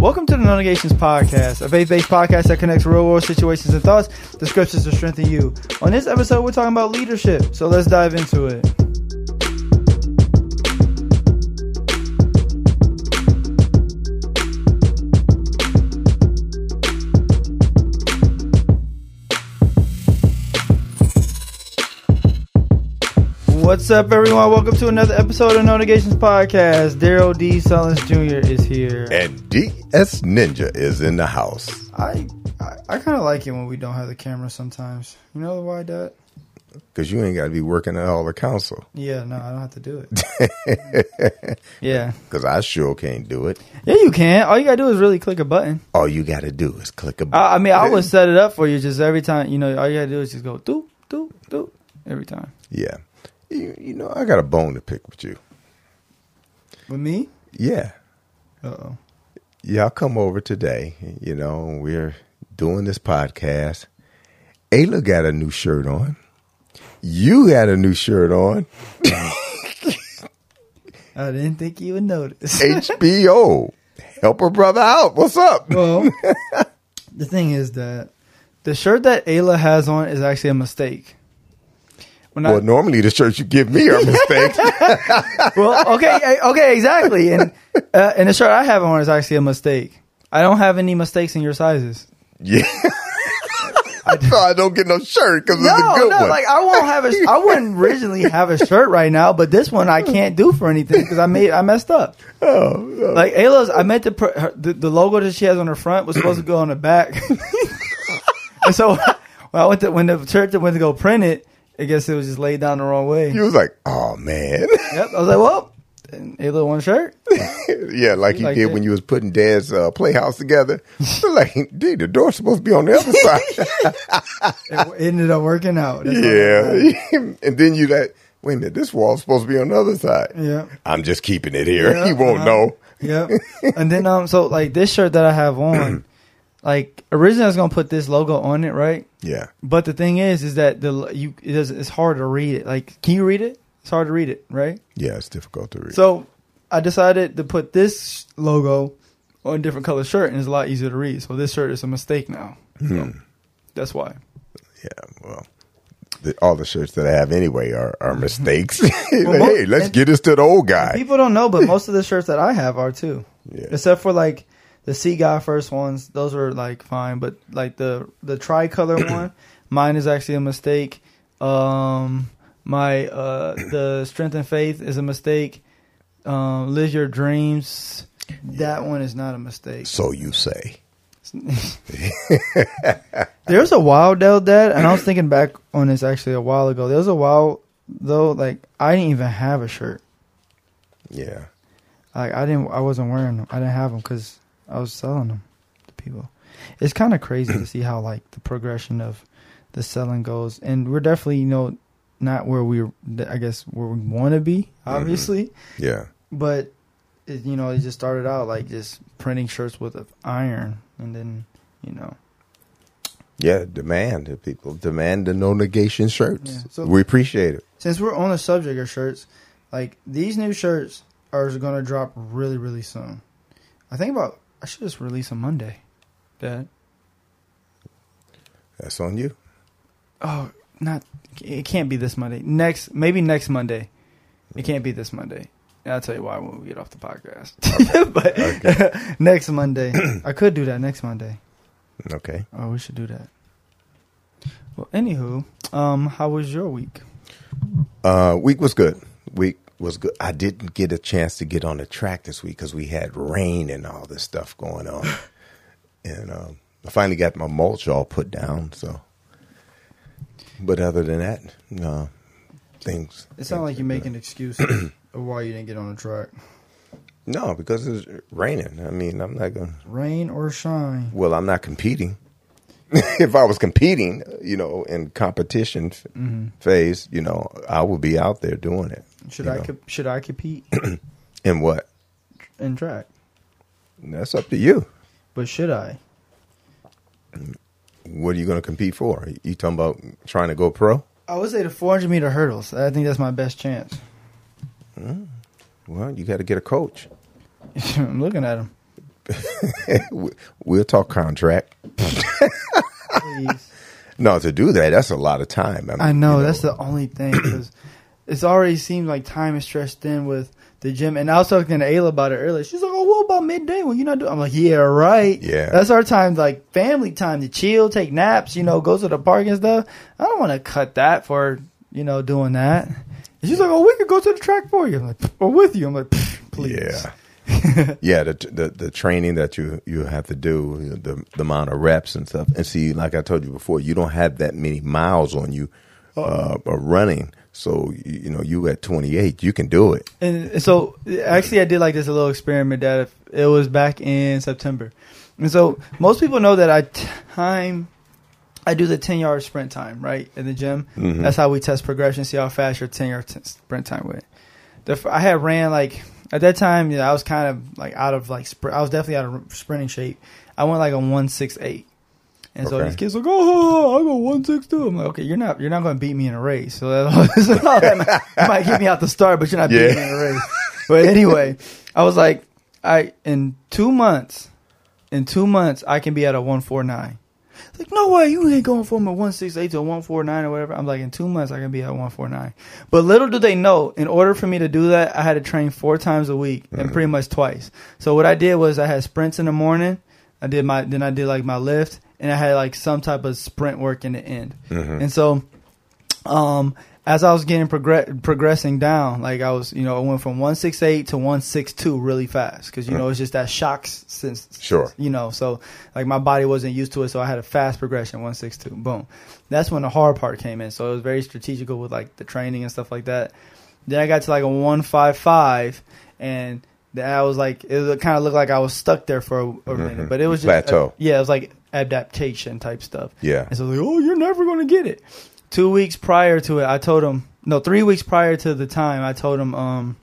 Welcome to the No Negations Podcast, a faith-based podcast that connects real-world situations and thoughts, the scriptures to strengthen you. On this episode, we're talking about leadership, so let's dive into it. What's up, everyone? Welcome to another episode of No Negations Podcast. Darrell D. Sullins Jr. is here. And DS Ninja is in the house. I I, I kind of like it when we don't have the camera sometimes. You know why, Dad? Because you ain't got to be working at all the council. Yeah, no, I don't have to do it. yeah. Because I sure can't do it. Yeah, you can. All you gotta do is really click a button. All you got to do is click a button. I, I mean, I would set it up for you just every time. You know, all you gotta do is just go do do do every time. Yeah. You, you know, I got a bone to pick with you. With me? Yeah. Uh oh. Y'all come over today. You know, we're doing this podcast. Ayla got a new shirt on. You got a new shirt on. I didn't think you would notice. HBO. Help her brother out. What's up? well, the thing is that the shirt that Ayla has on is actually a mistake. When I- Well, normally the shirts you give me are mistakes. well, okay, eh, okay, exactly. And uh, and the shirt I have on is actually a mistake. I don't have any mistakes in your sizes. yeah. so I don't get no shirt because No, it's a good no, one. like I won't have a. I wouldn't originally have a shirt right now, but this one I can't do for anything because I made I messed up. oh, Like Ayla's, I meant to put her, the, the logo that she has on her front was supposed to go on the back, and so when I went to when the church went to go print it, I guess it was just laid down the wrong way. you was like, oh man, Yep, I was like, well, Ayla one shirt. yeah, like you Like did that. when you was putting Dad's uh, playhouse together. Like, dude, the door's supposed to be on the other side. It ended up working out. That's yeah, and then you like, wait a minute, this wall's supposed to be on the other side. Yeah. I'm just keeping it here. Yeah, he won't uh-huh. know. Yep. and then um, so like this shirt that I have on, like originally I was gonna put this logo on it, right? Yeah, But the thing is, is that the you it does it's hard to read it. Like, can you read it? It's hard to read it, right? yeah, it's difficult to read. So I decided to put this logo on a different color shirt, and it's a lot easier to read. So this shirt is a mistake now. So hmm. that's why. yeah, well. The, all the shirts that I have anyway are, are mm-hmm. mistakes. Well, Like, mo- hey, let's get this to the old guy. People don't know, but most of the shirts that I have are too. Yeah. Except for like the Sea Guy first ones, those are like fine. But like the the tricolor one, mine is actually a mistake. Um, my uh the Strength and Faith is a mistake. Um, Live Your Dreams, that one is not a mistake. So you say. There's a while though that, and I was thinking back on this actually a while ago. There was a while though, like I didn't even have a shirt. Yeah. Like I didn't, I wasn't wearing them. I didn't have them because I was selling them to people. It's kind of crazy to see how like the progression of the selling goes, and we're definitely you know not where we, I guess where we want to be, mm-hmm. obviously, Yeah. but it, you know it just started out like just printing shirts with iron, and then you know Yeah, demand. The people demand the no negation shirts. Yeah, so- we appreciate it. since we're on the subject of shirts, like these new shirts are going to drop really, really soon. I think about I should just release on Monday. Dad. That's on you. Oh, not it can't be this Monday. Next, maybe next Monday. It can't be this Monday. And I'll tell you why when we get off the podcast. but next Monday, I could do that next Monday. Okay. Oh, we should do that. Well, anywho, um, how was your week? Uh, week was good. Week was good. I didn't get a chance to get on the track this week because we had rain and all this stuff going on. and um, I finally got my mulch all put down. So, but other than that, no things. It sounds like you're making excuses of why you didn't get on the track. No, because it's raining. I mean, I'm not going. to Rain or shine. Well, I'm not competing. if I was competing, you know, in competition f- phase, you know, I would be out there doing it. Should I know. co- should I compete in what? in track? That's up to you. But should I? What are you going to compete for? You talking about trying to go pro? I would say the 400 meter hurdles. I think that's my best chance. Mm. Well, you got to get a coach. I'm looking at him. we'll talk contract. Please. No, to do that, that's a lot of time. mean, I know, you that's the only thing because it's already seems like time is stretched in with the gym. And I was talking to Ayla about it earlier. She's like, "Oh, what about midday when you're not doing?" I'm like, "Yeah, right. Yeah. that's our time, like family time to chill, take naps, you know, go to the park and stuff. I don't want to cut that for you know doing that." And she's like, "Oh, we could go to the track for you, I'm like, or with you." I'm like, "Please." Yeah. yeah, the, the the training that you you have to do, the the amount of reps and stuff, and see, like I told you before, you don't have that many miles on you uh, uh, running. So you, you know, you at 28, you can do it. And so actually, I did like this a little experiment that if it was back in September, and so most people know that I time. I do the 10 yard sprint time, right, in the gym. Mhm. That's how we test progression, see how fast your 10 yard t- sprint time went. The, I had ran like, at that time, yeah, I was kind of like out of like, I was definitely out of sprinting shape. I went like a 168. And so Okay. these kids like, oh, oh, oh, oh, I go 162. I'm like, okay, you're not, you're not going to beat me in a race. So that, so that might, you might get me out the start, but you're not beating me in a race. But anyway, I was like, I, in two months, in two months, I can be at a 149. It's like, no way, you ain't going from a 168 to a 149 or whatever. I'm like, in two months, I can be at 149. But little do they know, in order for me to do that, I had to train four times a week and mm. pretty much twice. So what I did was I had sprints in the morning. I did my, then I did like my lift and I had like some type of sprint work in the end. Mhm. And so, um, as I was getting progress progressing down, like I was, you know, I went from 168 to 162 really fast because you know it's just that shocks since Sure. you know, so like my body wasn't used to it, so I had a fast progression 162. Boom, that's when the hard part came in. So it was very strategical with like the training and stuff like that. Then I got to like a 155, and then I was like, it kind of looked like I was stuck there for a, a Mhm. minute, but it was just Plateau. yeah, it was like adaptation type stuff. Yeah. And so like, oh, you're never going to get it. Two weeks prior to it, I told him, no, three weeks prior to the time, I told him, um,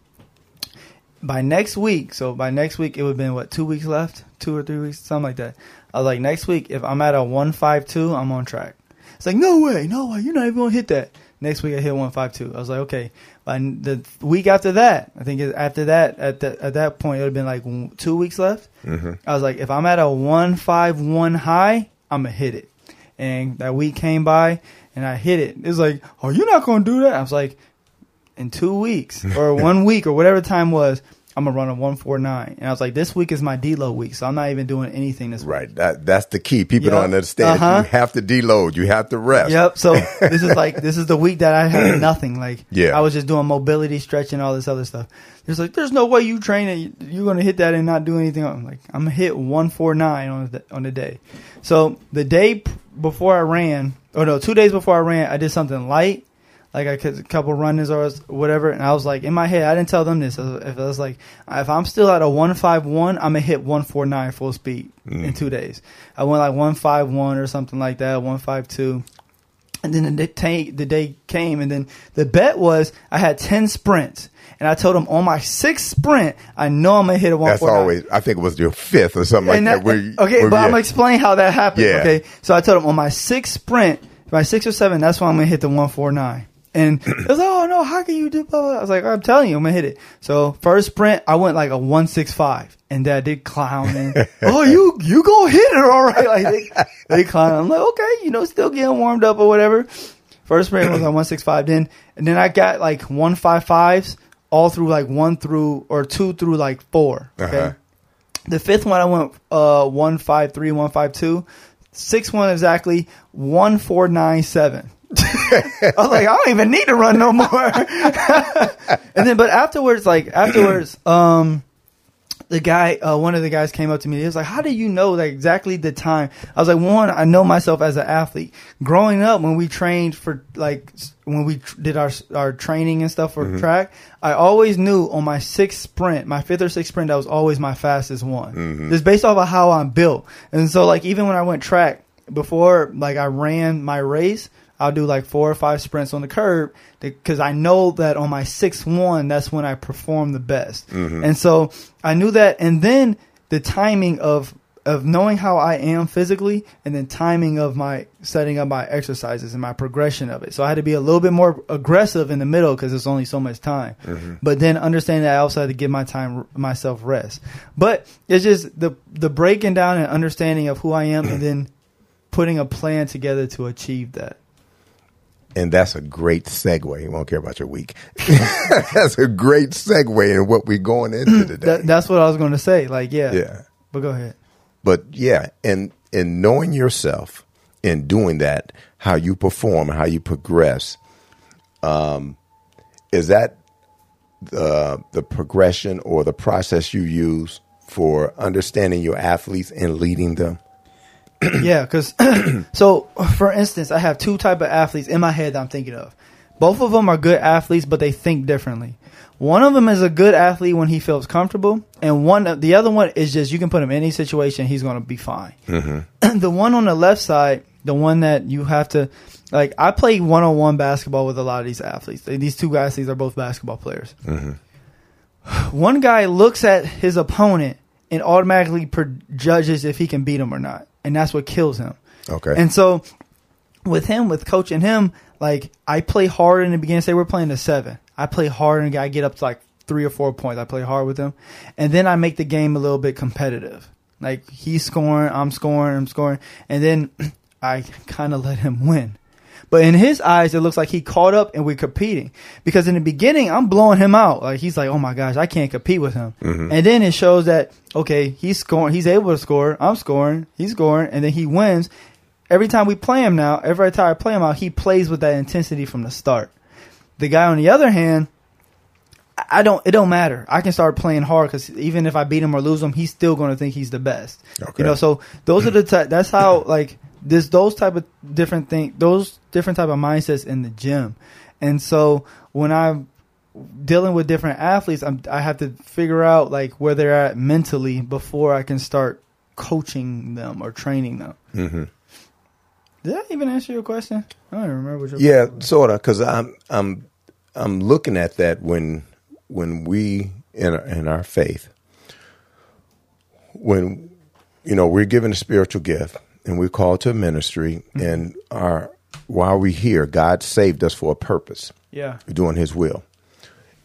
by next week, so by next week, it would have been what, two weeks left? Two or three weeks? Something like that. I was like, next week, if I'm at a 152, I'm on track. It's like, no way, no way, you're not even going to hit that. Next week, I hit 152. I was like, okay. By the week after that, I think after that, at, the, at that point, it would have been like two weeks left. hmm I was like, if I'm at a one five one high, I'm gonna hit it. And that week came by, and I hit it. It's like, oh, you're not gonna do that. I was like, in two weeks or one week or whatever time was, I'm gonna run a one four nine. And I was like, this week is my deload week, so I'm not even doing anything this week. Right. That that's the key. People Yep. don't understand. Uh-huh. You have to deload. You have to rest. Yep. So this is like this is the week that I had nothing. Like Yeah. I was just doing mobility, stretching, all this other stuff. There's like there's no way you train it. You're gonna hit that and not do anything. I'm like I'm gonna hit one four nine on the on the day. So the day before I ran, or no, two days before I ran, I did something light. Like I could a couple run-ins or whatever, and I was like in my head. I didn't tell them this. I was, if I was like, if I'm still at a one five one, I'm gonna hit one four nine full speed in Mm. two days. I went like one five one or something like that, one five two. And then the day, the day came, and then the bet was I had ten sprints, and I told him on my sixth sprint, I know I'm gonna hit a one. That's always. I think it was your fifth or something like that. that- where okay, where but I'm gonna explain how that happened. Yeah. Okay, so I told him on my sixth sprint, my six or seven, that's when I'm gonna hit the one four nine. And it was like, oh no, how can you do? Blah, blah. I was like, I'm telling you, I'm gonna hit it. So first sprint, I went like a one six five, and Dad did clown. And, oh, you you gonna hit it all right? Like they, they clown. I'm like, okay, you know, still getting warmed up or whatever. First sprint was on one six five. Then and then I got like one five fives all through like one through or two through like four. Okay. Uh-huh. The fifth one I went uh one five three, one five two. Sixth one exactly one four nine seven. I was like, I don't even need to run no more. and then but afterwards, like afterwards, um the guy, uh, one of the guys came up to me. He was like, "How do you know like exactly the time?" I was like, "One, I know myself as an athlete. Growing up, when we trained for like when we tr- did our our training and stuff for track, I always knew on my sixth sprint, my fifth or sixth sprint, that was always my fastest one. Mhm. Just based off of how I'm built. And so, like even when I went track before, like I ran my race, I'll do like four or five sprints on the curb because I know that on my sixth one, that's when I perform the best. Mhm. And so I knew that. And then the timing of of knowing how I am physically and then timing of my setting up my exercises and my progression of it. So I had to be a little bit more aggressive in the middle because there's only so much time. But then understanding that I also had to give my time myself rest. But it's just the the breaking down and understanding of who I am and then putting a plan together to achieve that. And that's a great segue. You won't care about your week. that's a great segue in what we're going into today. that that's what I was going to say. Like, yeah. yeah. But go ahead. But yeah, and and knowing yourself and doing that, how you perform, how you progress, um, is that the the progression or the process you use for understanding your athletes and leading them? yeah, because so for instance, I have two type of athletes in my head that I'm thinking of. Both of them are good athletes, but they think differently. One of them is a good athlete when he feels comfortable, and one the other one is just you can put him in any situation, he's going to be fine. Mm-hmm. the one on the left side, the one that you have to like, I play one on one basketball with a lot of these athletes. These two guys, these are both basketball players. Mm-hmm. One guy looks at his opponent and automatically prejudges if he can beat him or not, and that's what kills him. Okay. And so with him, with coaching him, like I play hard in the beginning. Say we're playing a seven. I play hard and I get up to like three or four points. I play hard with him, and then I make the game a little bit competitive. Like he's scoring, I'm scoring, I'm scoring, and then I kind of let him win. But in his eyes, it looks like he caught up and we're competing. Because in the beginning, I'm blowing him out. Like he's like, oh my gosh, I can't compete with him. Mm-hmm. And then it shows that okay, he's scoring, he's able to score. I'm scoring, he's scoring, and then he wins. Every time we play him now, every time I play him out, he plays with that intensity from the start. The guy on the other hand, I don't. It don't matter. I can start playing hard because even if I beat him or lose him, he's still going to think he's the best. Okay. You know. So those are the. Ty- that's how like this. Those type of different thing. Those different type of mindsets in the gym, and so when I'm dealing with different athletes, I'm, I have to figure out like where they're at mentally before I can start coaching them or training them. hmm Did I even answer your question? I don't even remember what your Yeah, sort of. Because I'm I'm I'm looking at that when when we in our, in our faith when you know we're given a spiritual gift and we're called to ministry mm-hmm. and our while we're here, God saved us for a purpose, Yeah. doing His will,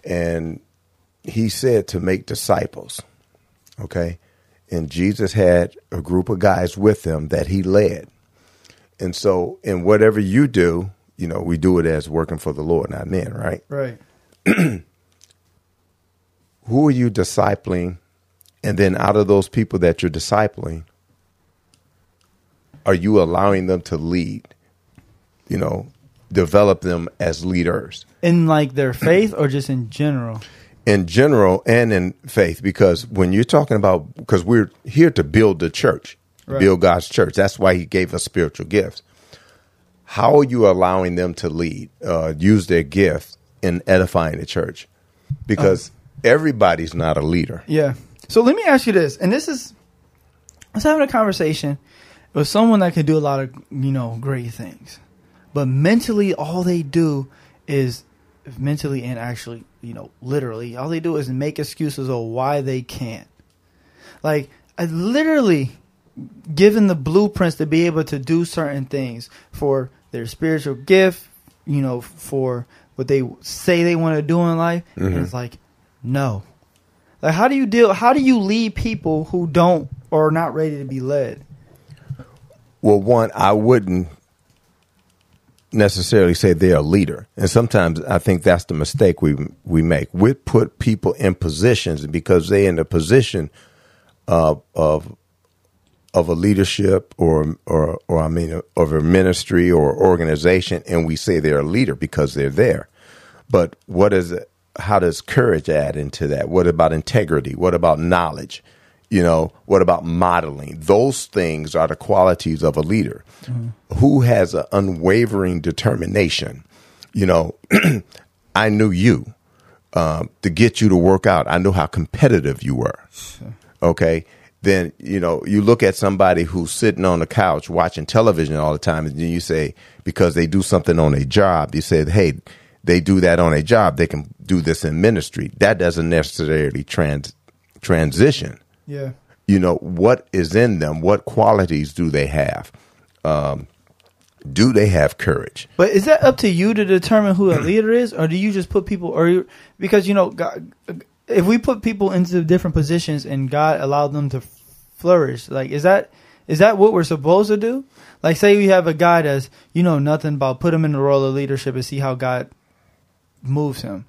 and He said to make disciples. Okay, and Jesus had a group of guys with him that He led. And so, in whatever you do, you know, we do it as working for the Lord, not men, right? Right. Who are you discipling? And then out of those people that you're discipling, are you allowing them to lead? You know, develop them as leaders In like their faith or just in general? in general and in faith because when you're talking about because we're here to build the church Right. build god's church that's why he gave us spiritual gifts how are you allowing them to lead uh, use their gift in edifying the church because everybody's not a leader Yeah. So let me ask you this, and this is I was having a conversation with someone that can do a lot of you know great things, but mentally all they do is mentally and actually you know literally all they do is make excuses of why they can't. Like I literally given the blueprints to be able to do certain things for their spiritual gift, you know, for what they say they want to do in life. And mm-hmm. it's like, no. Like, how do you deal? How do you lead people who don't or are not ready to be led? Well one i wouldn't necessarily say they're a leader and sometimes i think that's the mistake we we make we put people in positions because they're in a position uh, of of a leadership or or or I mean of a ministry or organization, and we say they're a leader because they're there. But what is? How does courage add into that? What about integrity? What about knowledge? You know, what about modeling? Those things are the qualities of a leader who has an unwavering determination. You know, I knew you um, to get you to work out. I knew how competitive you were. Okay. Then, you know, you look at somebody who's sitting on the couch watching television all the time, and then you say, because they do something on a job, you say, hey, they do that on a job, they can do this in ministry. That doesn't necessarily trans transition. Yeah. You know, what is in them? What qualities do they have? Um, do they have courage? But is that up to you to determine who a leader is, or do you just put people, or you, because you know, God, if we put people into different positions and God allowed them to flourish, like is that is that what we're supposed to do? Like, say we have a guy that's you know nothing about, put him in the role of leadership and see how God moves him.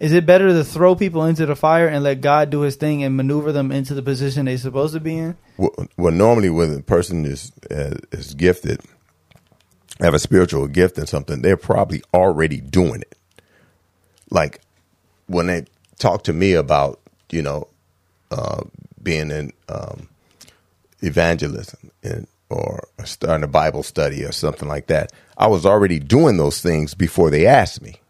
Is it better to throw people into the fire and let God do His thing and maneuver them into the position they're supposed to be in? Well, well normally when a person is uh, is gifted, have a spiritual gift in something, they're probably already doing it. Like when they talk to me about, you know, uh, being in um, evangelism and, or starting a Bible study or something like that, I was already doing those things before they asked me.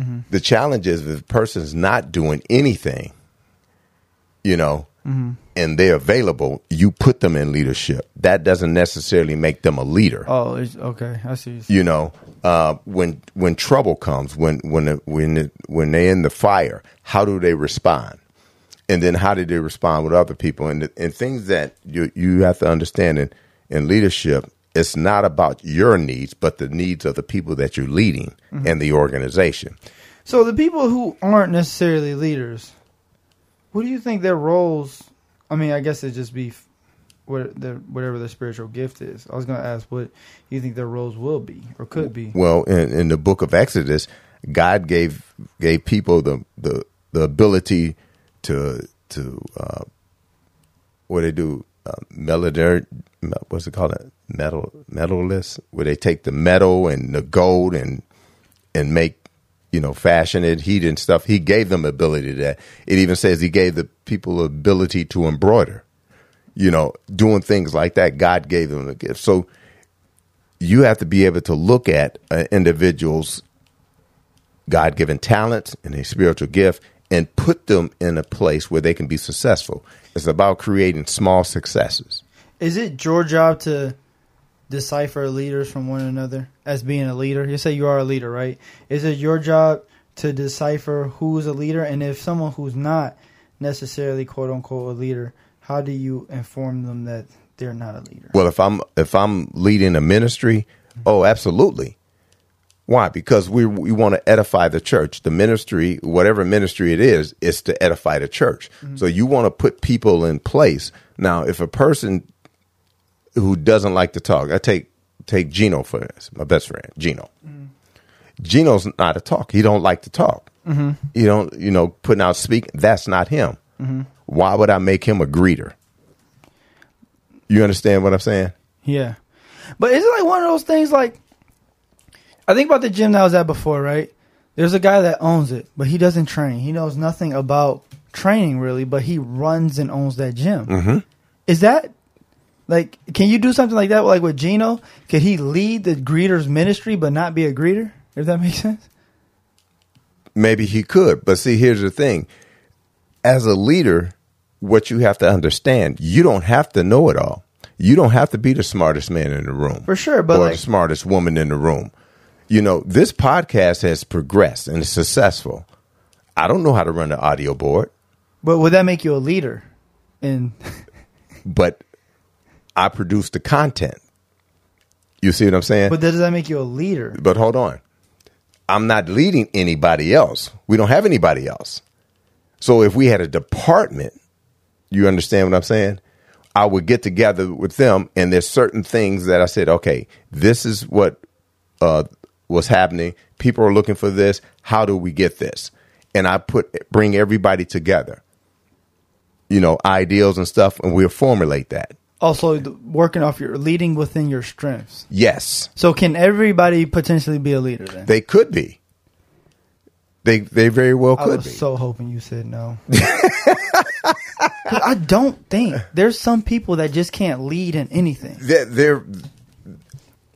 Mm-hmm. The challenge is if the person's not doing anything, you know, mm-hmm. and they're available, you put them in leadership. That doesn't necessarily make them a leader. Oh, okay, I see. You know, uh, when when trouble comes, when when when when they're in the fire, how do they respond? And then how do they respond with other people? And and things that you you have to understand in in leadership it's not about your needs, but the needs of the people that you're leading mm-hmm. and the organization. So the people who aren't necessarily leaders, what do you think their roles? I mean, I guess it just be what their, whatever their spiritual gift is. I was going to ask what you think their roles will be or could be. Well, in, in the book of Exodus, God gave gave people the the, the ability to to uh, what they do uh, melody what's it called metal metallist where they take the metal and the gold and and make you know fashion it heat and stuff. He gave them ability to that. It even says he gave the people ability to embroider. You know doing things like that god gave them the gift. So you have to be able to look at an individual's god-given talents and a spiritual gift and put them in a place where they can be successful. It's about creating small successes. Is it your job to decipher leaders from one another as being a leader? You say you are a leader, right? Is it your job to decipher who's a leader, and if someone who's not necessarily quote unquote a leader, how do you inform them that they're not a leader? Well, if I'm if I'm leading a ministry, oh, absolutely. Why? Because we we want to edify the church. The ministry, whatever ministry it is, is to edify the church. Mm-hmm. So you want to put people in place. Now, if a person who doesn't like to talk. I take take Gino for this, my best friend, Gino. Mm-hmm. Gino's not a talk. He don't like to talk. Mm-hmm. He don't, you know, putting out speak. That's not him. Mm-hmm. Why would I make him a greeter? You understand what I'm saying? Yeah, but is it like one of those things? Like, I think about the gym that I was at before, right? There's a guy that owns it, but he doesn't train. He knows nothing about training really, but he runs and owns that gym. Mm-hmm. Is that like, can you do something like that, like with Gino? Could he lead the greeters ministry but not be a greeter? If that makes sense. Maybe he could, but see, here's the thing: as a leader, what you have to understand, you don't have to know it all. You don't have to be the smartest man in the room, for sure, but or like, the smartest woman in the room. You know, this podcast has progressed and is successful. I don't know how to run an audio board, but would that make you a leader? In but I produce the content. You see what I'm saying? But does that make you a leader? But hold on. I'm not leading anybody else. We don't have anybody else. So if we had a department, you understand what I'm saying? I would get together with them, and there's certain things that I said, okay, this is what uh, was happening. People are looking for this. How do we get this? And I put bring everybody together, you know, ideals and stuff, and we'll formulate that also working off your leading within your strengths. Yes. So can everybody potentially be a leader then? They could be. They they very well could I was be. So hoping you said no. I don't think there's some people that just can't lead in anything. They're, they're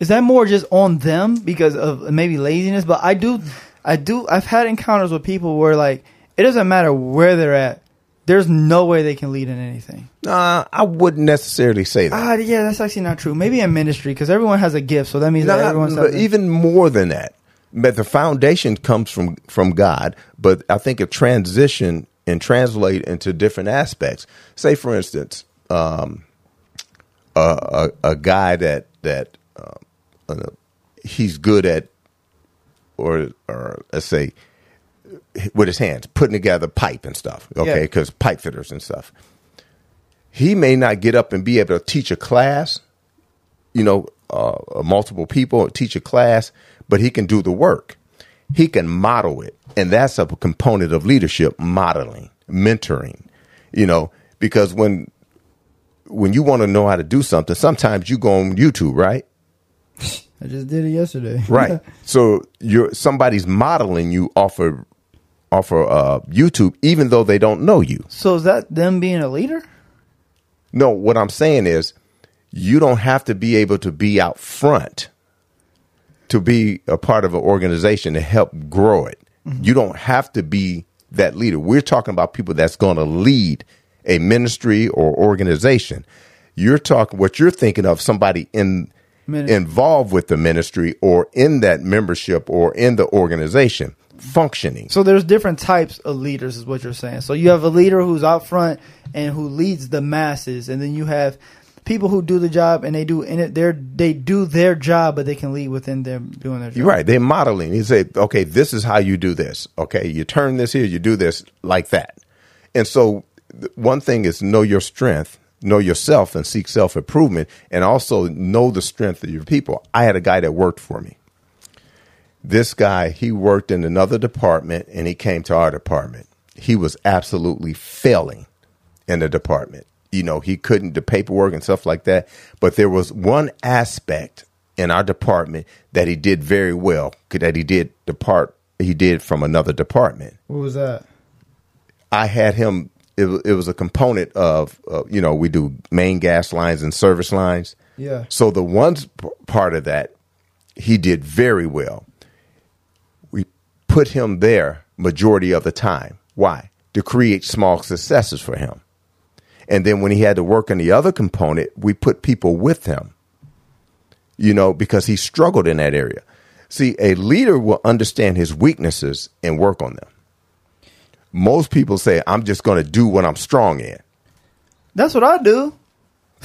is that more just on them because of maybe laziness? But I do, I do. I've had encounters with people where like it doesn't matter where they're at there's no way they can lead in anything. Uh, I wouldn't necessarily say that. Ah, yeah, that's actually not true. Maybe in ministry because everyone has a gift, so that means no, that everyone's even more than that. But the foundation comes from from God. But I think it transition and translate into different aspects. Say, for instance, um, a, a a guy that that um, uh, he's good at, or or let's say with his hands putting together pipe and stuff. Okay, Yeah. because pipe fitters and stuff. He may not get up and be able to teach a class, you know, uh, multiple people teach a class, but he can do the work. He can model it, and that's a component of leadership: modeling, mentoring. You know, because when when you want to know how to do something, sometimes you go on YouTube, right? I just did it yesterday. Right. so you're somebody's modeling you off of off of uh, YouTube, even though they don't know you. so is that them being a leader? No, what I'm saying is you don't have to be able to be out front to be a part of an organization to help grow it. You don't have to be that leader. We're talking about people that's going to lead a ministry or organization. You're talking what you're thinking of somebody in Min- involved with the ministry or in that membership or in the organization functioning. So there's different types of leaders, is what you're saying. So you have a leader who's out front and who leads the masses, and then you have people who do the job and they do in it. They they do their job, but they can lead within them doing their job. You're right. They're modeling. You say, okay, this is how you do this. Okay, you turn this here, you do this like that. And so, one thing is know your strength, know yourself, and seek self improvement, and also know the strength of your people. I had a guy that worked for me. This guy, he worked in another department, and he came to our department. He was absolutely failing in the department. You know, he couldn't do paperwork and stuff like that. But there was one aspect in our department that he did very well, that he did depart, he did from another department. What was that? I had him. It, it was a component of, uh, you know, we do main gas lines and service lines. Yeah. So the one part of that, he did very well. Put him there majority of the time. Why? To create small successes for him. And then when he had to work on the other component, we put people with him. You know, because he struggled in that area. See, a leader will understand his weaknesses and work on them. Most people say, I'm just going to do what I'm strong in. That's what I do.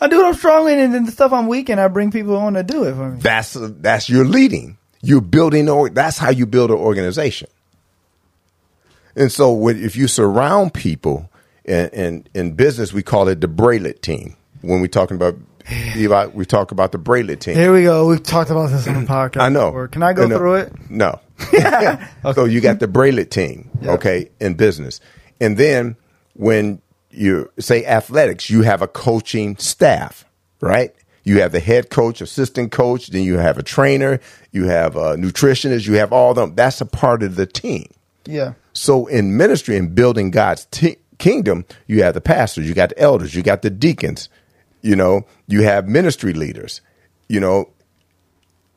I do what I'm strong in, and then the stuff I'm weak in, I bring people on to do it for me. That's that's your leading. You're building. Or that's how you build an organization. And so, if you surround people, in, in in business, we call it the Braidlet team. When we're talking about, Eli, we talk about the Braidlet team. Here we go. We've talked about this on the podcast. I know. before. Can I go know. Uh, through it? No. So you got the Braidlet team, okay, in business. And then when you say athletics, you have a coaching staff, right? You have the head coach, assistant coach, then you have a trainer, you have a nutritionist, you have all them. That's a part of the team. Yeah. So in ministry and building God's kingdom, you have the pastors, you got the elders, you got the deacons, you know, you have ministry leaders, you know,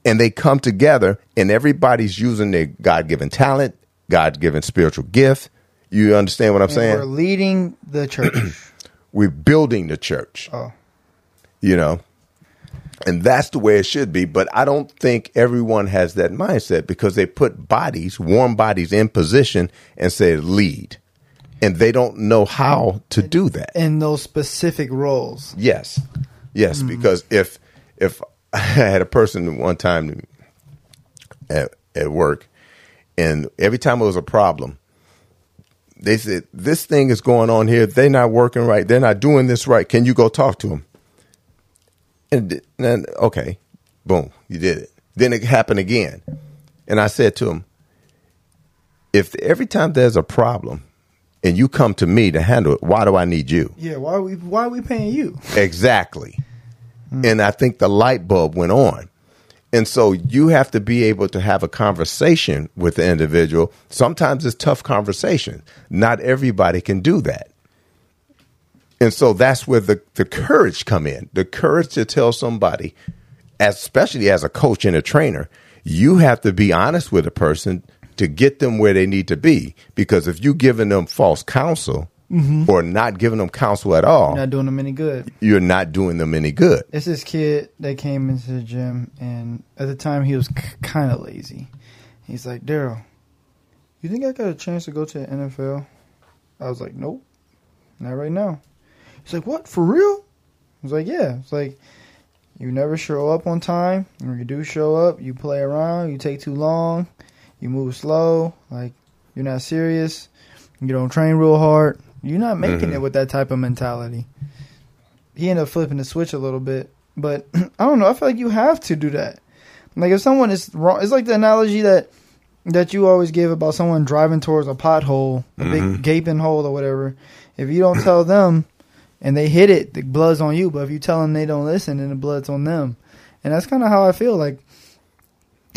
and they come together and everybody's using their God given talent, God given spiritual gift. You understand what I'm And saying? we're leading the church. We're building the church, oh. you know, and that's the way it should be. But I don't think everyone has that mindset because they put bodies, warm bodies in position and say lead. And they don't know how to do that. In those specific roles. Yes, yes. Hmm. Because if if I had a person one time at at work, and every time it was a problem, they said this thing is going on here. They're not working right. They're not doing this right. Can you go talk to them? And then okay, boom, you did it. Then it happened again, and I said to him, if every time there's a problem. And you come to me to handle it. Why do I need you? Yeah. Why are we? Why are we paying you? Exactly. Hmm. And I think the light bulb went on. And so you have to be able to have a conversation with the individual. Sometimes it's tough conversation. Not everybody can do that. And so that's where the, the courage come in. The courage to tell somebody, especially as a coach and a trainer, you have to be honest with a person to get them where they need to be. Because if you're giving them false counsel mm-hmm. or not giving them counsel at all, Not doing them any good. you're not doing them any good. It's this kid that came into the gym, and at the time he was k- kind of lazy. He's like, Darrell, you think I got a chance to go to the NFL? I was like, nope, not right now. He's like, what for real? I was like, yeah. It's like you never show up on time. When you do show up, you play around. You take too long. You move slow. Like you're not serious. You don't train real hard. You're not making Mhm. it with that type of mentality. He ended up flipping the switch a little bit, but I don't know. I feel like you have to do that. Like if someone is wrong, it's like the analogy that that you always give about someone driving towards a pothole, a big Mhm. gaping hole or whatever. If you don't tell them and they hit it, the blood's on you. But if you tell them they don't listen, then the blood's on them. And that's kind of how I feel. Like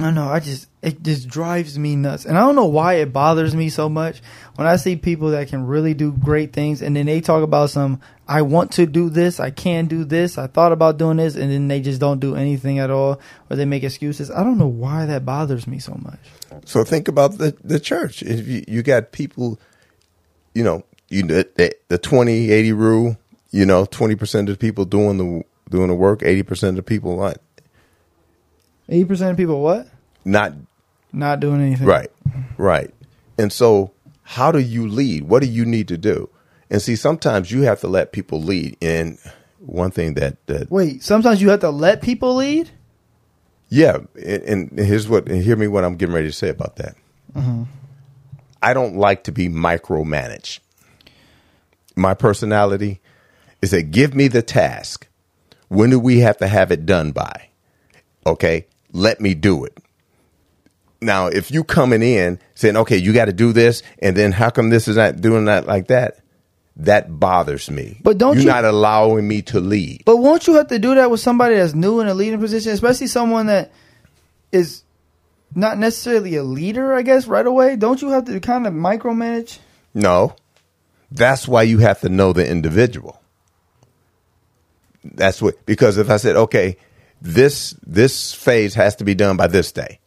I don't know. I just it just drives me nuts, and I don't know why it bothers me so much when I see people that can really do great things, and then they talk about some. I want to do this. I can do this. I thought about doing this, and then they just don't do anything at all, or they make excuses. I don't know why that bothers me so much. So think about the the church. If you, you got people, you know, you the, the twenty eighty rule. You know, twenty percent of the people doing the doing the work, eighty percent of the people not Eighty percent of people what? not Not doing anything. right, right. And so, how do you lead? What do you need to do? And see, sometimes you have to let people lead. And one thing that that Wait. Sometimes you have to let people lead. Yeah, and, and here's what and hear me what I'm getting ready to say about that. Mm-hmm. I don't like to be micromanaged. My personality is that give me the task. When do we have to have it done by? Okay, let me do it. Now, if you coming in saying, "Okay, you got to do this," and then how come this is not doing that like that? That bothers me. But don't you're you- not allowing me to lead? But won't you have to do that with somebody that's new in a leading position, especially someone that is not necessarily a leader? I guess right away. Don't you have to kind of micromanage? No. That's why you have to know the individual. That's what because if I said, okay, this this phase has to be done by this day.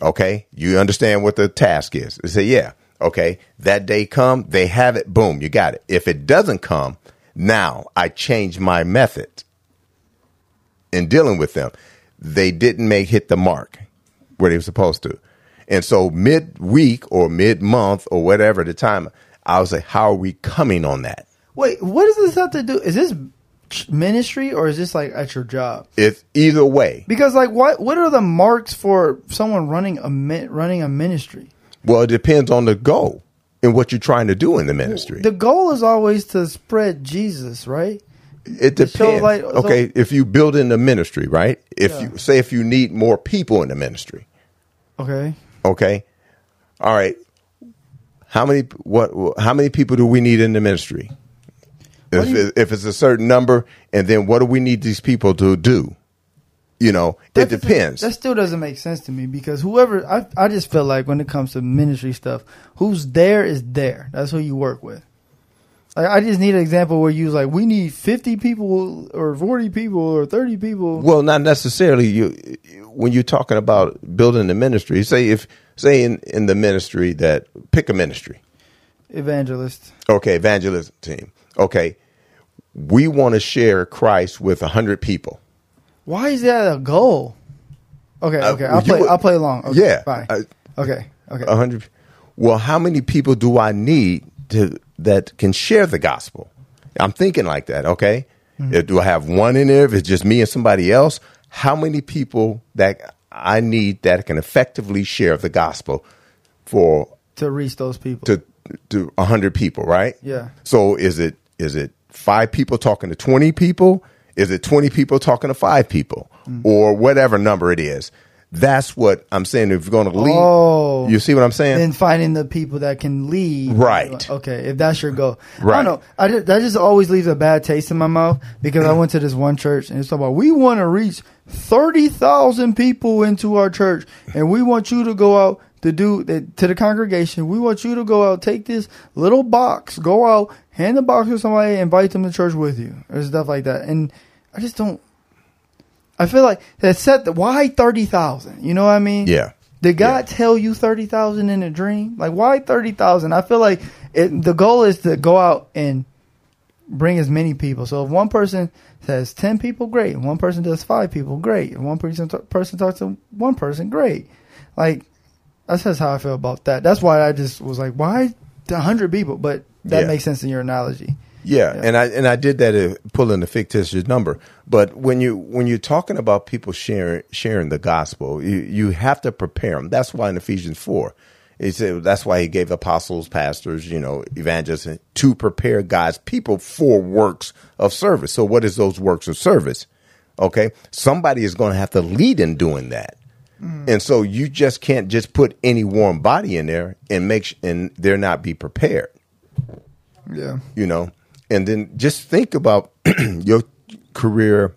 Okay? You understand what the task is. They say, yeah, okay, that day come, they have it, boom, you got it. If it doesn't come, now I change my method in dealing with them. They didn't make hit the mark where they were supposed to. And so mid week or mid month or whatever the time, I was like, how are we coming on that? Wait, what does this have to do? Is this ministry or is this like at your job? It's either way. Because like, what what are the marks for someone running a running a ministry? Well, it depends on the goal and what you're trying to do in the ministry. The goal is always to spread Jesus, right? it depends. like- so- okay, if you build in the ministry, right? If Yeah. you say if you need more people in the ministry, Okay. okay, all right. How many what? How many people do we need in the ministry? If, you- if it's a certain number, and then what do we need these people to do? You know, it depends. That still doesn't make sense to me because whoever I I just feel like when it comes to ministry stuff, who's there is there. That's who you work with. Like I just need an example where you was like, we need fifty people or forty people or thirty people. Well, not necessarily. You when you're talking about building the ministry, say if say in in the ministry that pick a ministry, Evangelist. okay, evangelism team, okay, we want to share Christ with a hundred people. Why is that a goal? Okay, Uh, okay, I'll play. would- I'll play along. Okay, yeah, fine. uh, okay, okay. a hundred. Well, how many people do I need to that can share the gospel? I'm thinking like that. Okay, If- do I have one in there? If it's just me and somebody else, how many people that I need that can effectively share the gospel for to reach those people. to to a hundred people, right? Yeah. So is it is it five people talking to twenty people? Is it twenty people talking to five people, Mm. or whatever number it is? That's what I'm saying. If you're going to lead, Oh. you see what I'm saying? and finding the people that can lead. Right. Okay, if that's your goal. I Right. don't know. I just, that just always leaves a bad taste in my mouth because I went to this one church and it's about we want to reach thirty thousand people into our church and we want you to go out to do that to the congregation. We want you to go out, take this little box, go out, hand the box to somebody, invite them to church with you or stuff like that. And I just don't. I feel like that set the why thirty thousand. You know what I mean? yeah, Did God tell you thirty thousand in a dream? Like why thirty thousand? I feel like it, the goal is to go out and bring as many people. So if one person says ten people, great. If one person does five people, great. If one person t- person talks to one person, great. Like that's just how I feel about that. That's why I just was like, why hundred people? But that Yeah. makes sense in your analogy. Yeah, and I and I did that uh, pulling a fictitious number. But when you when you're talking about people sharing sharing the gospel, you you have to prepare them. That's why in Ephesians four, he said that's why he gave apostles, pastors, you know, evangelists to prepare God's people for works of service. So what is those works of service? Okay, somebody is going to have to lead in doing that. Mm. And so you just can't just put any warm body in there and make sh- and they're not be prepared. Yeah. you know? And then just think about your career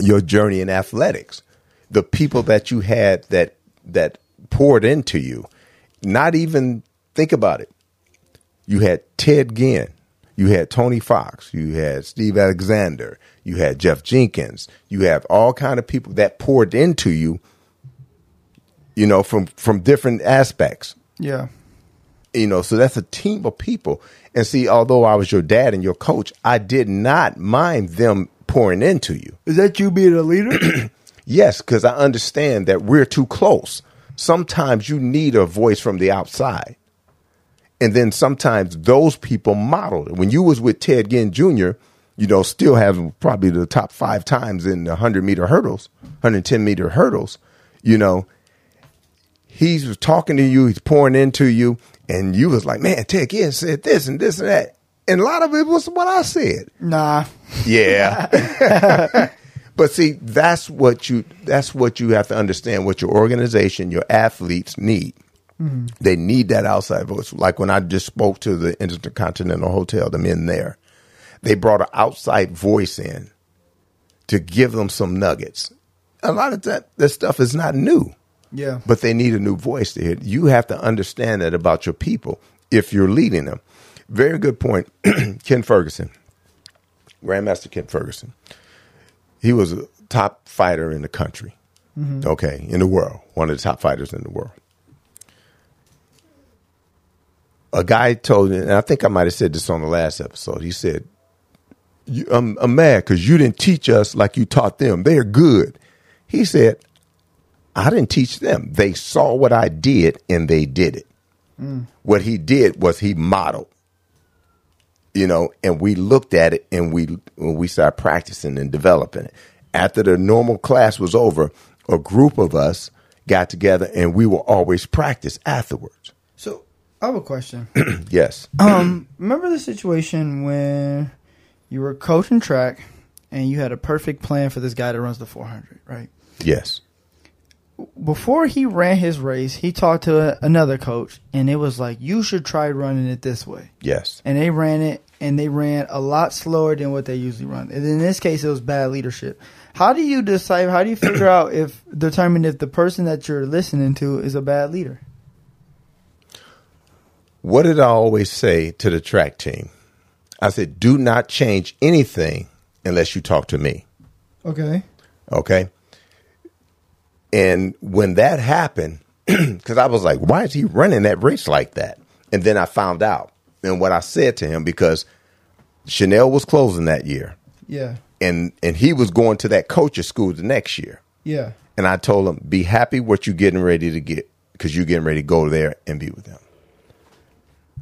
your journey in athletics. The people that you had that that poured into you. Not even think about it. You had ted ginn. You had tony fox. You had steve alexander. You had jeff jenkins. You have all kind of people that poured into you you know from from different aspects. Yeah. you know so that's a team of people. And see although i was your dad and your coach i did not mind them pouring into you. Is that you being a leader? yes because i understand that we're too close. Sometimes you need a voice from the outside. And then sometimes those people model it. When you was with ted ginn jr you know still having probably the top five times in the 100 meter hurdles 110 meter hurdles you know he's talking to you, he's pouring into you, and you was like, man, Ted Ginn said this and this and that. And a lot of it was what I said. nah. Yeah. but see, that's what you that's what you have to understand what your organization, your athletes need. Mm-hmm. They need that outside voice. Like when I just spoke to the Intercontinental Hotel, the men there, they brought an outside voice in to give them some nuggets. A lot of that, that stuff is not new Yeah. but they need a new voice to hear. You have to understand that about your people if you're leading them. Very good point. Ken Ferguson, Grandmaster Ken Ferguson. He was a top fighter in the country. Mm-hmm. Okay, in the world, one of the top fighters in the world. A guy told me, and I think I might have said this on the last episode. He said, I'm, I'm mad because you didn't teach us like you taught them. They're good. He said, I didn't teach them. They saw what I did and they did it. What he did was he modeled, you know, and we looked at it and we we started practicing and developing it. After the normal class was over, a group of us got together and we will always practice afterwards. So I have a question. Yes. um, remember the situation when you were coaching track and you had a perfect plan for this guy that runs the 400, right? Yes. Before he ran his race, he talked to a, another coach, and it was like, "You should try running it this way." Yes. And they ran it, and they ran a lot slower than what they usually run. And in this case, it was bad leadership. How do you decide? How do you figure out if determine if the person that you're listening to is a bad leader? What did I always say to the track team? I said, do not change anything unless you talk to me. Okay. Okay. And when that happened, because I was like, why is he running that race like that? And then I found out. And what I said to him, because Chanel was closing that year Yeah. and, and he was going to that coach's school the next year. Yeah. And I told him, be happy what you're getting ready to get because you're getting ready to go there and be with them.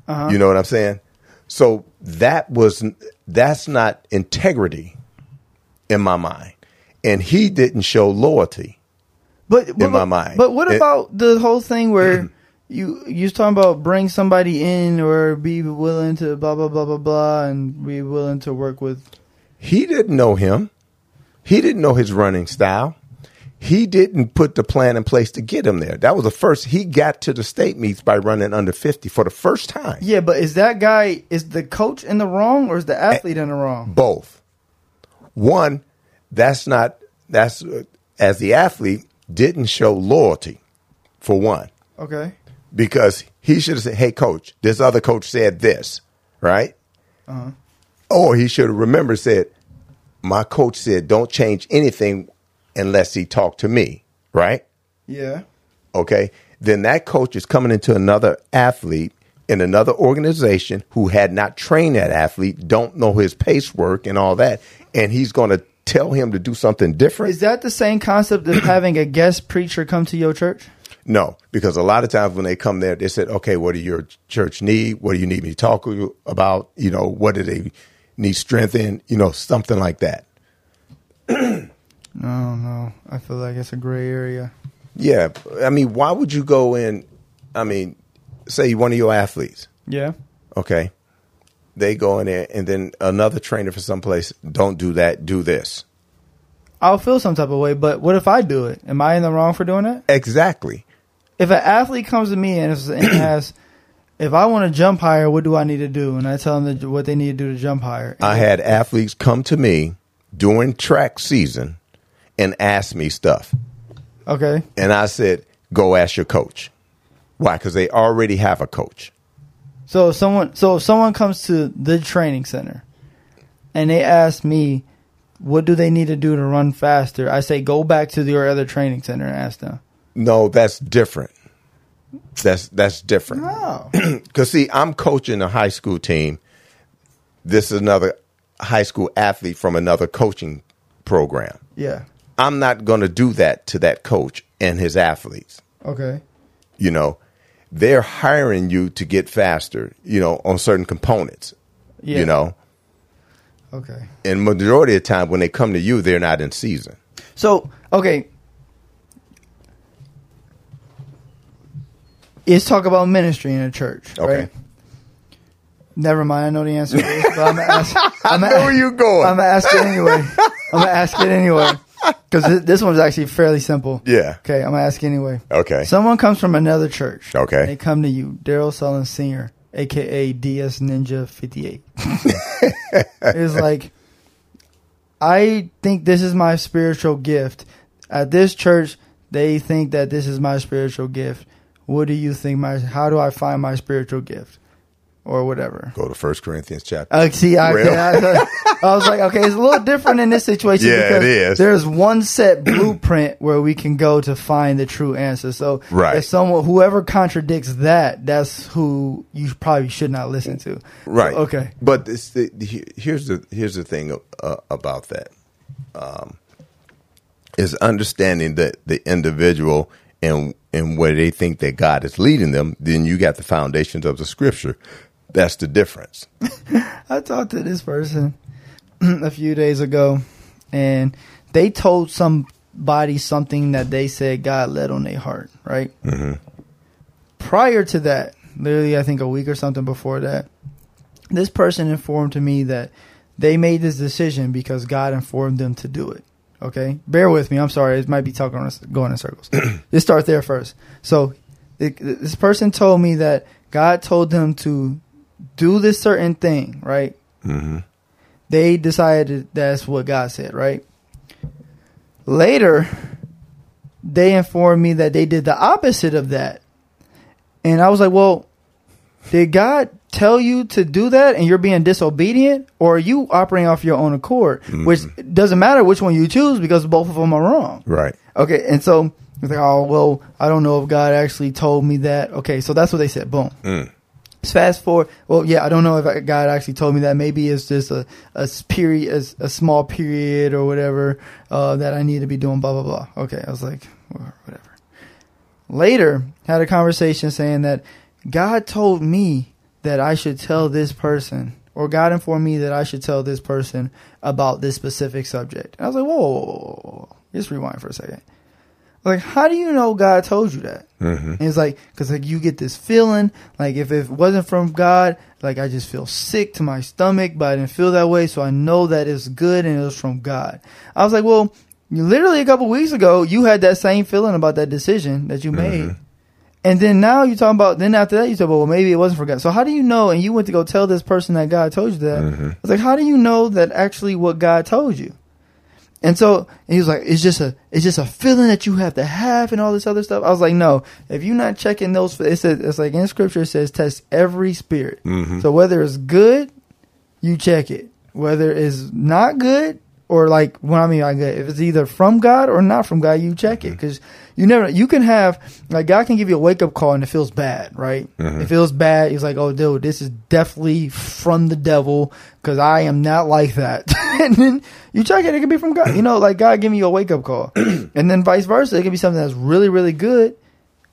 Uh-huh. You know what I'm saying? So that was that's not integrity in my mind. And he didn't show loyalty. But, but my mind. But what It- about the whole thing where you you was talking about bring somebody in or be willing to blah blah blah blah blah and be willing to work with He didn't know him. He didn't know his running style. He didn't put the plan in place to get him there. That was the first he got to the state meets by running under 50 for the first time. Yeah, but is that guy is the coach in the wrong or is the athlete in the wrong? both. One, that's not that's uh, as the athlete didn't show loyalty for one Okay. because he should have said, "Hey, coach, this other coach said this," right? Uh-huh. Or he should have remembered said, "My coach said don't change anything unless he talked to me," right? Yeah. okay, then that coach is coming into another athlete in another organization who had not trained that athlete, don't know his pace work and all that, and he's going to tell him to do something different. Is that the same concept of having a guest preacher come to your church? no, because a lot of times when they come there, they said, "Okay, what do your church need? What do you need me to talk to you about? You know, what do they, need strength in, you know, something like that. I don't know. I feel like it's a gray area. Yeah, I mean, why would you go in? I mean, say one of your athletes, Yeah. okay, they go in there, and then another trainer for someplace, don't do that, do this. I'll feel some type of way, but what if I do it? Am I in the wrong for doing that? Exactly. If an athlete comes to me and, and has, if I want to jump higher, what do I need to do? And I tell them what they need to do to jump higher. I had athletes come to me during track season and ask me stuff. Okay. And I said, go ask your coach. Why? Because they already have a coach. So if someone, so if someone comes to the training center, and they ask me, what do they need to do to run faster? I say, go back to your other training center and ask them. No, that's different. That's that's different. Oh. Because see, I'm coaching a high school team. This is another high school athlete from another coaching program. yeah. I'm not going to do that to that coach and his athletes. Okay. You know, they're hiring you to get faster. You know, on certain components. Yeah. You know, Okay. and majority of the time when they come to you, they're not in season. So okay. Let's talk about ministry in a church. Okay. Right? Never mind. I know the answer. To this, but I'm gonna ask. I'm gonna- know where you going. I'm gonna ask it anyway. I'm gonna ask it anyway because this, one's actually fairly simple. Yeah. Okay. I'm gonna ask anyway. Okay. Someone comes from another church. Okay. They come to you, Darrell Sullins Senior, aka DS Ninja 58. it's like, I think this is my spiritual gift. At this church, they think that this is my spiritual gift. What do you think my? How do I find my spiritual gift, or whatever? Go to First Corinthians chapter. Uh, see, I? I, I was like, okay, it's a little different in this situation Yeah, it because is. there's one set blueprint where we can go to find the true answer. So, Right. if someone, whoever contradicts that, that's who you probably should not listen to. Right. Okay. But this, the, he- here's the here's the thing uh, about that. Um, is understanding that the individual and and where they think that God is leading them. Then you got the foundations of the Scripture. That's the difference. I talked to this person a few days ago, and they told somebody something that they said God led on their heart, right? Mm-hmm. Prior to that, literally, I think a week or something before that, this person informed to me that they made this decision because God informed them to do it. Okay, bear with me. I'm sorry. It might be talking going in circles. Let's start there first. So, it, this person told me that God told them to do this certain thing, right? Mm-hmm. They decided that's what God said, right? Later, they informed me that they did the opposite of that. And I was like, well, did God tell you to do that and you're being disobedient? Or are you operating off your own accord? Which doesn't matter which one you choose because both of them are wrong. Right. Okay, and so it's like, oh well, I don't know if God actually told me that. Okay, so that's what they said. Boom. Mm. Fast forward. Well, yeah, I don't know if God actually told me that. Maybe it's just a a period, a, a small period or whatever uh, that I need to be doing. Blah blah blah. Okay, I was like, whatever. Later, had a conversation saying that God told me that I should tell this person, or God informed me that I should tell this person about this specific subject. And I was like, whoa, whoa, whoa, whoa. just rewind for a second. Like, how do you know God told you that? Mm-hmm. And it's like, cause like you get this feeling, like if it wasn't from God, like I just feel sick to my stomach, but I didn't feel that way, so I know that it's good and it was from God. I was like, well, literally a couple weeks ago, you had that same feeling about that decision that you made. And then now you're talking about, then after that you talk about, well, maybe it wasn't for God. So how do you know? And you went to go tell this person that God told you that. I was like, how do you know that actually what God told you? And so and he was like, it's just a, it's just a feeling that you have to have and all this other stuff. I was like, no, if you're not checking those, it says, it's like in scripture, it says test every spirit. Mm-hmm. So whether it's good, you check it. Whether it's not good or like, what I mean by good, if it's either from God or not from God, you check it. Mm-hmm. Cause you never, you can have, like God can give you a wake up call and it feels bad, right? It feels bad. He's like, oh dude, this is definitely from the devil because I am not like that. and then you check it, it could be from God. You know, like God giving you a wake up call. and then vice versa, it could be something that's really, really good,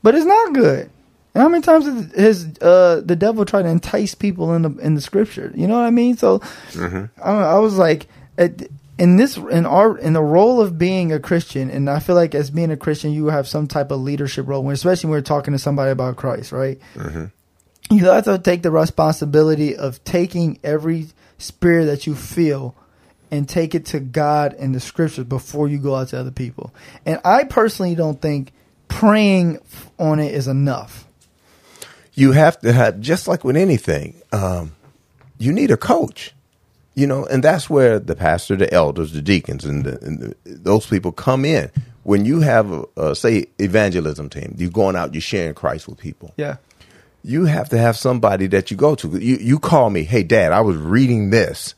but it's not good. And how many times has uh the devil tried to entice people in the in the scripture? You know what I mean? So Mm-hmm. I, I was like, it- in this in our in the role of being a Christian, and I feel like as being a Christian, you have some type of leadership role, when, especially when we're talking to somebody about Christ, right? You have to take the responsibility of taking every spirit that you feel and take it to God and the scriptures before you go out to other people. And I personally don't think praying on it is enough. you have to have just like with anything um, you need a coach you know and that's where the pastor the elders the deacons and, the, and the, those people come in. When you have a, a say evangelism team you're going out you're sharing christ with people. Yeah. you have to have somebody that you go to. You, you call me hey dad i was reading this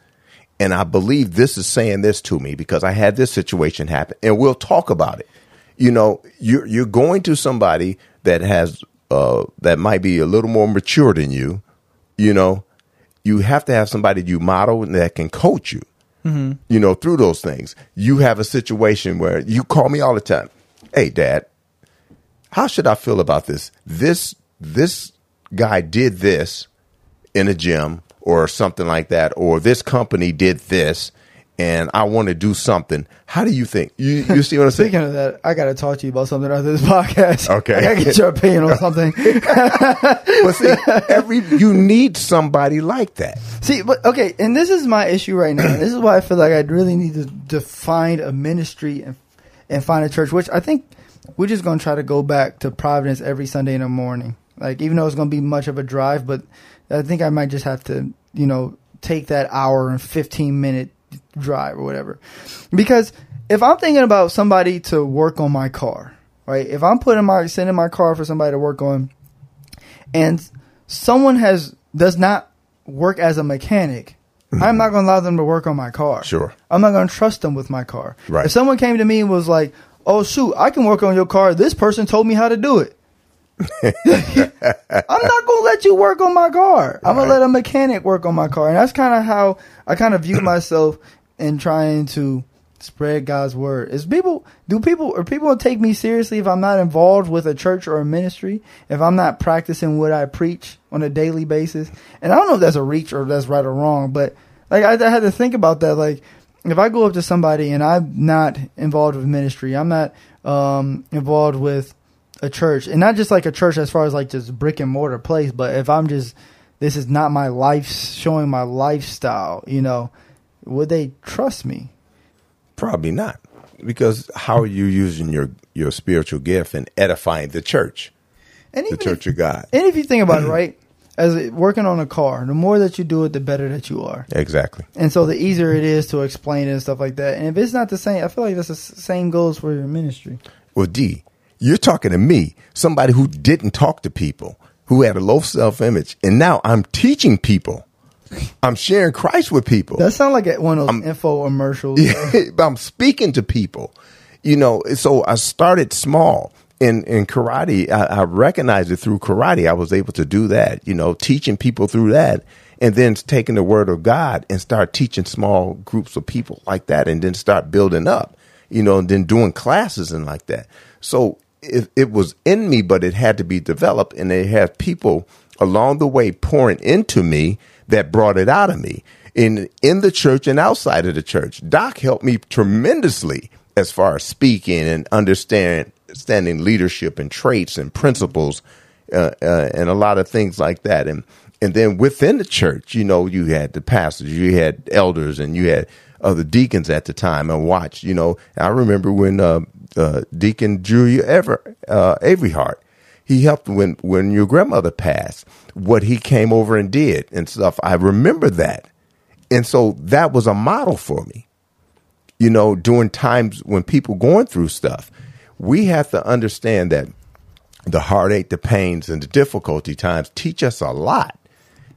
and i believe this is saying this to me because i had this situation happen and we'll talk about it. You know you're, you're going to somebody that has uh, that might be a little more mature than you you know you have to have somebody you model and that can coach you you know through those things. You have a situation where you call me all the time. Hey dad how should I feel about this? This this guy did this in a gym or something like that, or this company did this, and I want to do something. How do you think? You you see what I'm saying? Speaking of that, I got to talk to you about something after this podcast. Okay. I got to get your opinion on something. But see, every you need somebody like that. See, but okay, and this is my issue right now. this is why I feel like I really need to, to find a ministry and and find a church, which I think we're just gonna try to go back to Providence every Sunday in the morning. Like even though it's gonna be much of a drive, but I think I might just have to, you know, take that hour and fifteen minute drive or whatever. Because if I'm thinking about somebody to work on my car, right? If I'm putting my sending my car for somebody to work on, and someone has does not work as a mechanic, mm-hmm. I'm not going to allow them to work on my car. Sure. I'm not going to trust them with my car. Right. If someone came to me and was like, "Oh shoot, I can work on your car. This person told me how to do it." I'm not going to let you work on my car. I'm gonna let a mechanic work on my car. And that's kind of how I kind of view myself in trying to spread God's word. Is people do people or people will take me seriously if I'm not involved with a church or a ministry, if I'm not practicing what I preach on a daily basis. And I don't know if that's a reach or if that's right or wrong, but like I, I had to think about that. Like if I go up to somebody and I'm not involved with ministry, I'm not um, involved with a church, and not just like a church as far as like just brick and mortar place, but if I'm just this is not my life showing my lifestyle, you know, would they trust me? Probably not, because how are you using your your spiritual gift and edifying the church, And the church if, of God? and if you think about it, right, as working on a car, the more that you do it, the better that you are. Exactly. And so the easier it is to explain it and stuff like that. And if it's not the same, I feel like that's the same goes for your ministry. Well, D, you're talking to me, somebody who didn't talk to people, who had a low self image, and now I'm teaching people. I'm sharing Christ with people. That sounds like one of those infomercials. but I'm speaking to people. You know, so I started small. In in karate, I, I recognized it through karate. I was able to do that. You know, teaching people through that, and then taking the word of God and start teaching small groups of people like that, and then start building up. You know, and then doing classes and like that. So it, it was in me, but it had to be developed, and they had people along the way pouring into me that brought it out of me in in the church and outside of the church. Doc helped me tremendously as far as speaking and understand understanding leadership and traits and principles uh, uh, and a lot of things like that. And and then within the church, you know, you had the pastors, you had elders, and you had other deacons at the time. And watch, you know, I remember when uh, uh, Deacon Julia Ever uh, Avery Hart he helped when when your grandmother passed what he came over and did and stuff. I remember that. And so that was a model for me you know during times when people going through stuff. We have to understand that the heartache the pains and the difficulty times teach us a lot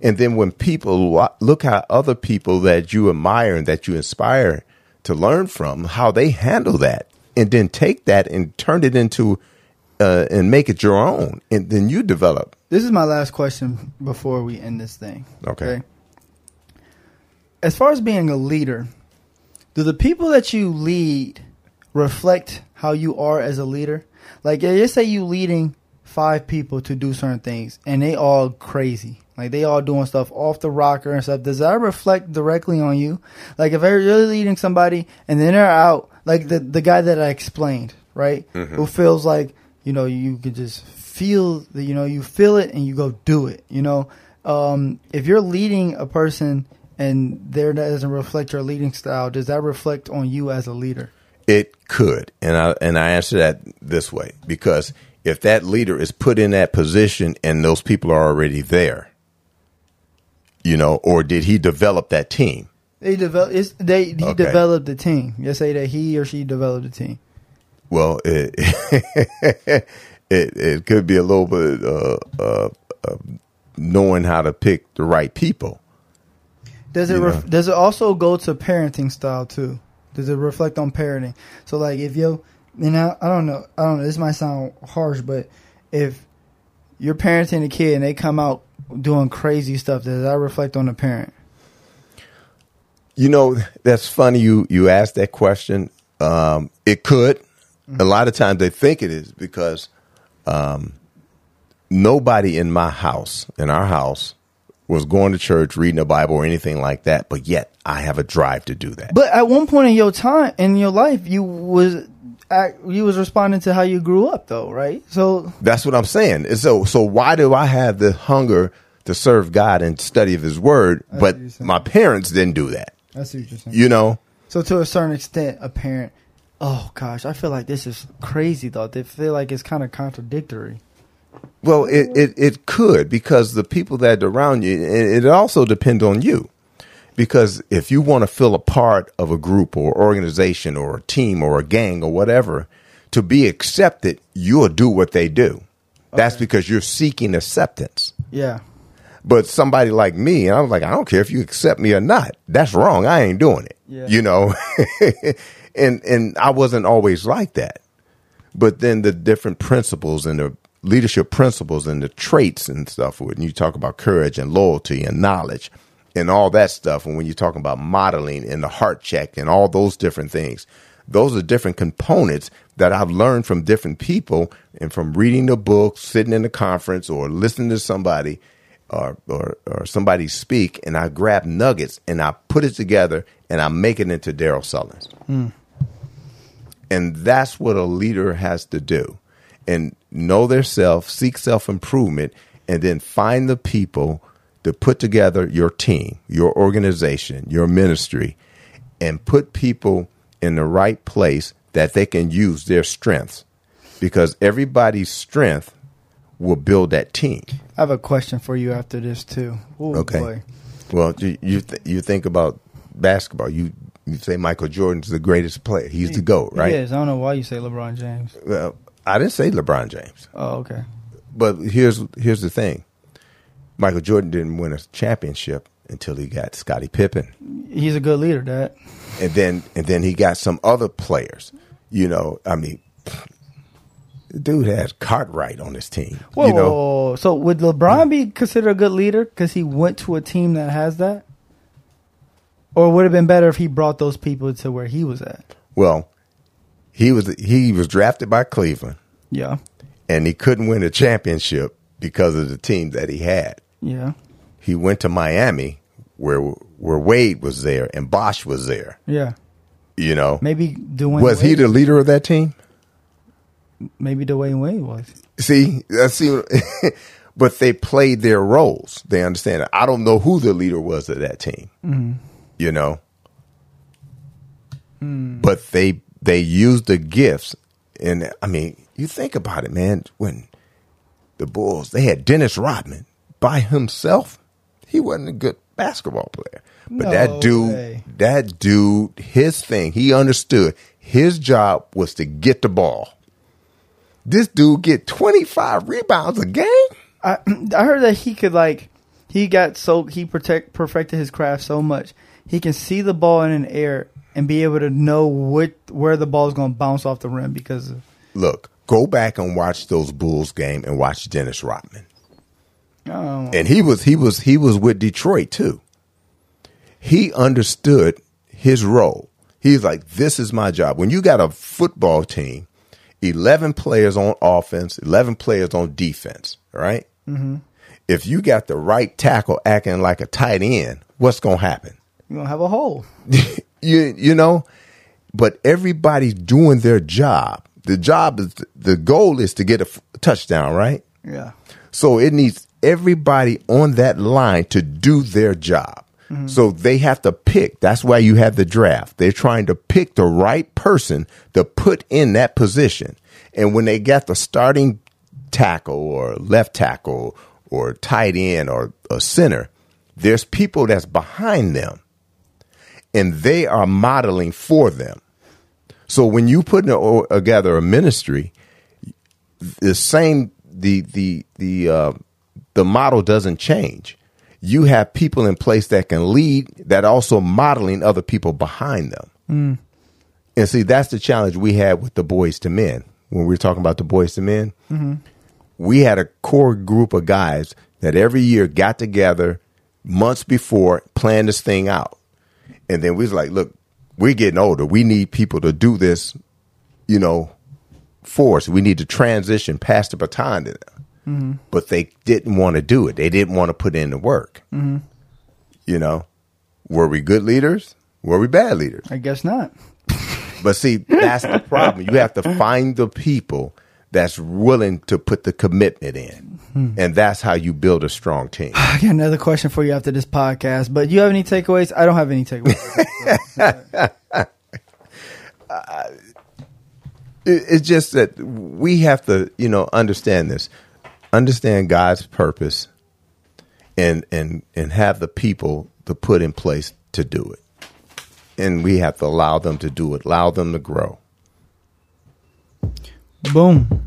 and then when people look at other people that you admire and that you inspire to learn from how they handle that and then take that and turn it into uh, and make it your own and then you develop This is my last question before we end this thing. Okay. As far as being a leader, do the people that you lead reflect how you are as a leader? Like, just say you leading five people to do certain things, and they all crazy. Like they all doing stuff off the rocker and stuff. Does that reflect directly on you? Like if you're leading somebody and then they're out, like the the guy that I explained, right? Who feels like you know you can just feel the you know you feel it and you go do it. You know, um, if you're leading a person and there doesn't reflect your leading style, does that reflect on you as a leader? It could, and I and I answer that this way because if that leader is put in that position and those people are already there, you know, or did he develop that team? They develop. It's, they he Okay. developed the team. You say that he or she developed the team. Well, it it, it could be a little bit uh, uh, uh, knowing how to pick the right people. Does it ref- does it also go to parenting style too? Does it reflect on parenting? So like if you and I, I don't know I don't know this might sound harsh, but if you're parenting a kid and they come out doing crazy stuff, does that reflect on the parent? You know, that's funny you you asked that question. Um, it could. A lot of times they think it is because um, nobody in my house, in our house, was going to church, reading the Bible, or anything like that. But yet, I have a drive to do that. But at one point in your time in your life, you was you was responding to how you grew up though, right? So That's what I'm saying. And So, so why do I have the hunger to serve God and study of His Word, I but what you're saying. my parents didn't do that? that's what you're saying. You know, So to a certain extent, a parent. Oh gosh, I feel like this is crazy though. They feel like it's kind of contradictory. Well, it, it, it could because the people that are around you, it, it also depends on you. Because if you want to feel a part of a group or organization or a team or a gang or whatever, to be accepted, you'll do what they do. That's because you're seeking acceptance. Yeah. But somebody like me, and I was like, I don't care if you accept me or not. That's wrong. I ain't doing it. Yeah. You know? and and I wasn't always like that. But then the different principles and the leadership principles and the traits and stuff when you talk about courage and loyalty and knowledge and all that stuff and when you're talking about modeling and the heart check and all those different things those are different components that I've learned from different people and from reading the book, sitting in the conference, or listening to somebody or, or, or somebody speak, and I grab nuggets and I put it together and I make it into Darrell Sullins. Hmm. And that's what a leader has to do. And know their self, seek self improvement, and then find the people to put together your team, your organization, your ministry, and put people in the right place that they can use their strengths. Because everybody's strength will build that team. I have a question for you after this too. Ooh, Okay. boy. Well, you you, th- you think about basketball. You you say Michael Jordan's the greatest player. He's the GOAT, right? Yes, I don't know why you say LeBron James. Well, I didn't say LeBron James. Oh, okay. But here's here's the thing. Michael Jordan didn't win a championship until he got Scottie Pippen. He's a good leader, Dad. And then and then he got some other players. You know, I mean dude had Cartwright on his team. Whoa, you know, whoa, so would LeBron be considered a good leader because he went to a team that has that? Or would it have been better if he brought those people to where he was at? well, he was he was drafted by Cleveland Yeah, and he couldn't win a championship because of the team that he had. Yeah, He went to Miami where where Wade was there and Bosh was there. yeah. You know, Maybe Dwyane was he the leader of that team? maybe Dwyane Wade was. See, I see, but they played their roles. They understand. it. I don't know who the leader was of that team. Mm-hmm. You know, hmm. but they they used the gifts, and I mean, you think about it, man. When the Bulls they had Dennis Rodman by himself, he wasn't a good basketball player. But No that dude, way. that dude, his thing, he understood. His job was to get the ball. This dude get 25 rebounds a game? I I heard that he could like he got so he protect perfected his craft so much he can see the ball in an air and be able to know what where the ball is going to bounce off the rim because of, Look, go back and watch those Bulls game and watch Dennis Rodman. Oh, And he was he was he was with Detroit too. He understood his role. He's like, this is my job. When you got a football team, 11 players on offense, 11 players on defense, right? Mm-hmm. If you got the right tackle acting like a tight end, what's going to happen? You're going to have a hole. you, you know, but everybody's doing their job. The job is, the goal is to get a f- touchdown, right? Yeah. So it needs everybody on that line to do their job. Mm-hmm. So they have to pick. That's why you have the draft. They're trying to pick the right person to put in that position. And when they got the starting tackle or left tackle or tight end or a center, there's people that's behind them and they are modeling for them. So when you put together a ministry, the same the the the uh, the model doesn't change you have people in place that can lead that also modeling other people behind them. Mm. And see, that's the challenge we had with the boys to Men. When we were talking about the boys to Men, mm-hmm. we had a core group of guys that every year got together months before, planned this thing out. And then we was like, look, we're getting older. We need people to do this, you know, for us. We need to transition, pass the baton to them. Mm-hmm. But they didn't want to do it. They didn't want to put in the work. Mm-hmm. You know, were we good leaders? Were we bad leaders? I guess not. but see, that's the problem. You have to find the people that's willing to put the commitment in. Hmm. And that's how you build a strong team. I got another question for you after this podcast, but you have any takeaways? I don't have any takeaways. uh, it's just that we have to, you know, understand this understand God's purpose and and and have the people to put in place to do it. And we have to allow them to do it, allow them to grow. Boom.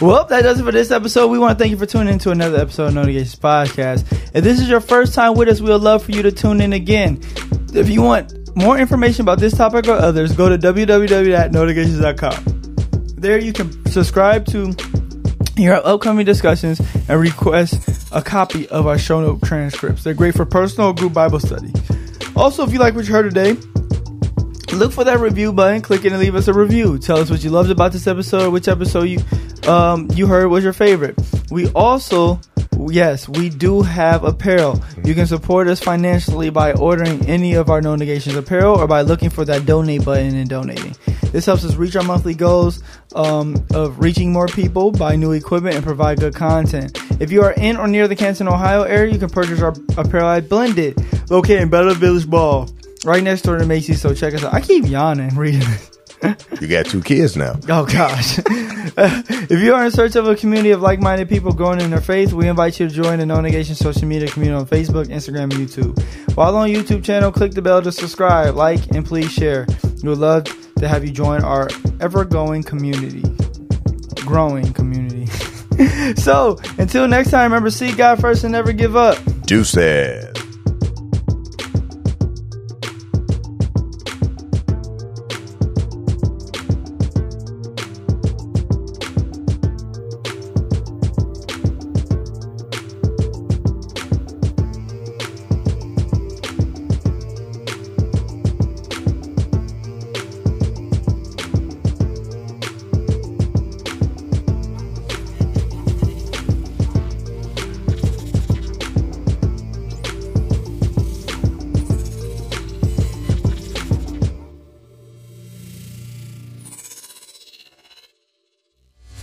well, that does it for this episode. We want to thank you for tuning in to another episode of Notifications Podcast. If this is your first time with us, we would love for you to tune in again. If you want more information about this topic or others, go to www.notifications.com. There you can subscribe to your upcoming discussions and request a copy of our show note transcripts. They're great for personal group Bible study. Also, if you like what you heard today, look for that review button, click it, and leave us a review. Tell us what you loved about this episode, which episode you um, you heard was your favorite. We also yes, we do have apparel. You can support us financially by ordering any of our No Negations apparel or by looking for that donate button and donating. This helps us reach our monthly goals um, of reaching more people, buy new equipment, and provide good content. If you are in or near the Canton, Ohio area, you can purchase our apparel at Blended, located in Belden Village Mall, right next door to Macy's. So check us out. I keep yawning reading this you got two kids now. Oh gosh. if you are in search of a community of like-minded people growing in their faith, we invite you to join the No Negation social media community on Facebook, Instagram, and YouTube. While on YouTube channel, click the bell to subscribe, like, and please share. We would love to have you join our ever-going community, growing community. so until next time, remember seek God first and never give up. Deuces.